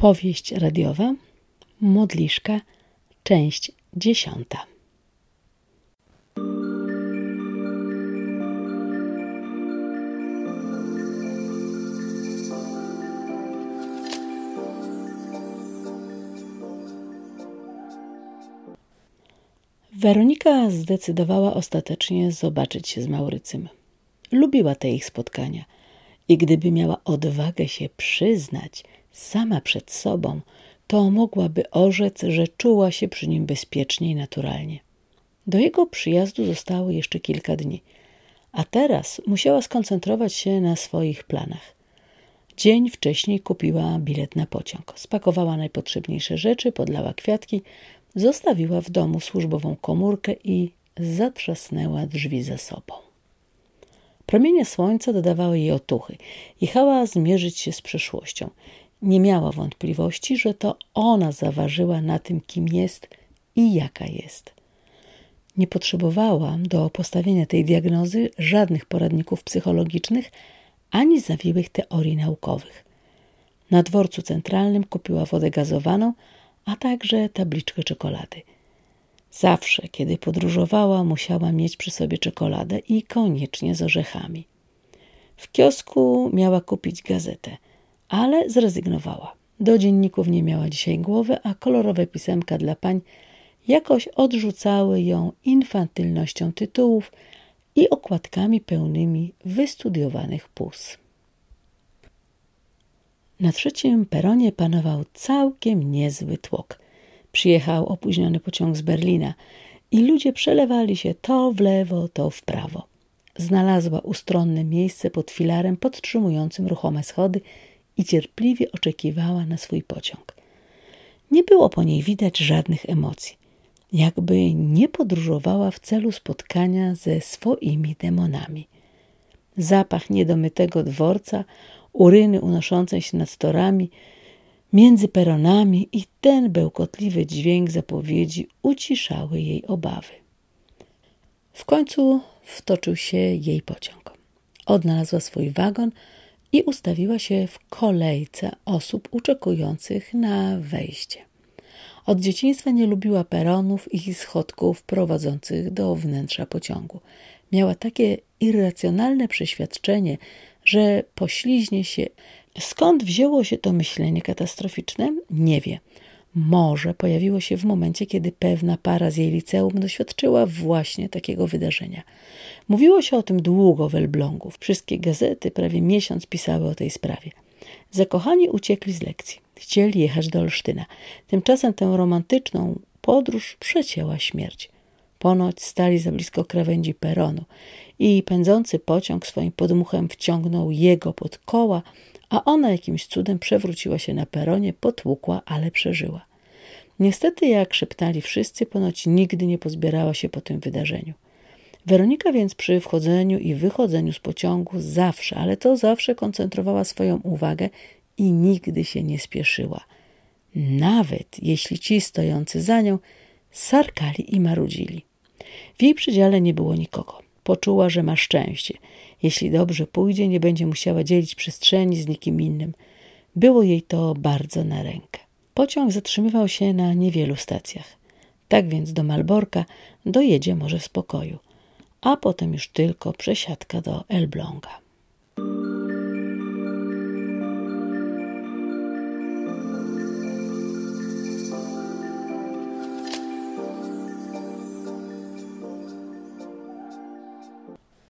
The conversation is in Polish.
Powieść radiowa Modliszka, część dziesiąta. Weronika zdecydowała ostatecznie zobaczyć się z Maurycym. Lubiła te ich spotkania i gdyby miała odwagę się przyznać sama przed sobą, to mogłaby orzec, że czuła się przy nim bezpiecznie i naturalnie. Do jego przyjazdu zostało jeszcze kilka dni, a teraz musiała skoncentrować się na swoich planach. Dzień wcześniej kupiła bilet na pociąg, spakowała najpotrzebniejsze rzeczy, podlała kwiatki, zostawiła w domu służbową komórkę i zatrzasnęła drzwi za sobą. Promienie słońca dodawały jej otuchy. Jechała zmierzyć się z przeszłością. Nie miała wątpliwości, że to ona zaważyła na tym, kim jest i jaka jest. Nie potrzebowała do postawienia tej diagnozy żadnych poradników psychologicznych ani zawiłych teorii naukowych. Na dworcu centralnym kupiła wodę gazowaną, a także tabliczkę czekolady. Zawsze, kiedy podróżowała, musiała mieć przy sobie czekoladę i koniecznie z orzechami. W kiosku miała kupić gazetę, ale zrezygnowała. Do dzienników nie miała dzisiaj głowy, a kolorowe pisemka dla pań jakoś odrzucały ją infantylnością tytułów i okładkami pełnymi wystudiowanych pus. Na trzecim peronie panował całkiem niezły tłok. Przyjechał opóźniony pociąg z Berlina i ludzie przelewali się to w lewo, to w prawo. Znalazła ustronne miejsce pod filarem podtrzymującym ruchome schody i cierpliwie oczekiwała na swój pociąg. Nie było po niej widać żadnych emocji, jakby nie podróżowała w celu spotkania ze swoimi demonami. Zapach niedomytego dworca uryny unoszącej się nad torami, między peronami i ten bełkotliwy dźwięk zapowiedzi uciszały jej obawy. W końcu wtoczył się jej pociąg. Odnalazła swój wagon i ustawiła się w kolejce osób oczekujących na wejście. Od dzieciństwa nie lubiła peronów i schodków prowadzących do wnętrza pociągu. Miała takie irracjonalne przeświadczenie, że pośliźnie się. Skąd wzięło się to myślenie katastroficzne? Nie wie. Może pojawiło się w momencie, kiedy pewna para z jej liceum doświadczyła właśnie takiego wydarzenia. Mówiło się o tym długo w Elblągu. Wszystkie gazety prawie miesiąc pisały o tej sprawie. Zakochani uciekli z lekcji. Chcieli jechać do Olsztyna. Tymczasem tę romantyczną podróż przecięła śmierć. Ponoć stali za blisko krawędzi peronu i pędzący pociąg swoim podmuchem wciągnął jego pod koła, a ona jakimś cudem przewróciła się na peronie, potłukła, ale przeżyła. Niestety, jak szeptali wszyscy, ponoć nigdy nie pozbierała się po tym wydarzeniu. Weronika więc przy wchodzeniu i wychodzeniu z pociągu zawsze, ale to zawsze koncentrowała swoją uwagę i nigdy się nie spieszyła. Nawet jeśli ci stojący za nią sarkali i marudzili. W jej przedziale nie było nikogo. Poczuła, że ma szczęście. Jeśli dobrze pójdzie, nie będzie musiała dzielić przestrzeni z nikim innym. Było jej to bardzo na rękę. Pociąg zatrzymywał się na niewielu stacjach. Tak więc do Malborka dojedzie może w spokoju, a potem już tylko przesiadka do Elbląga.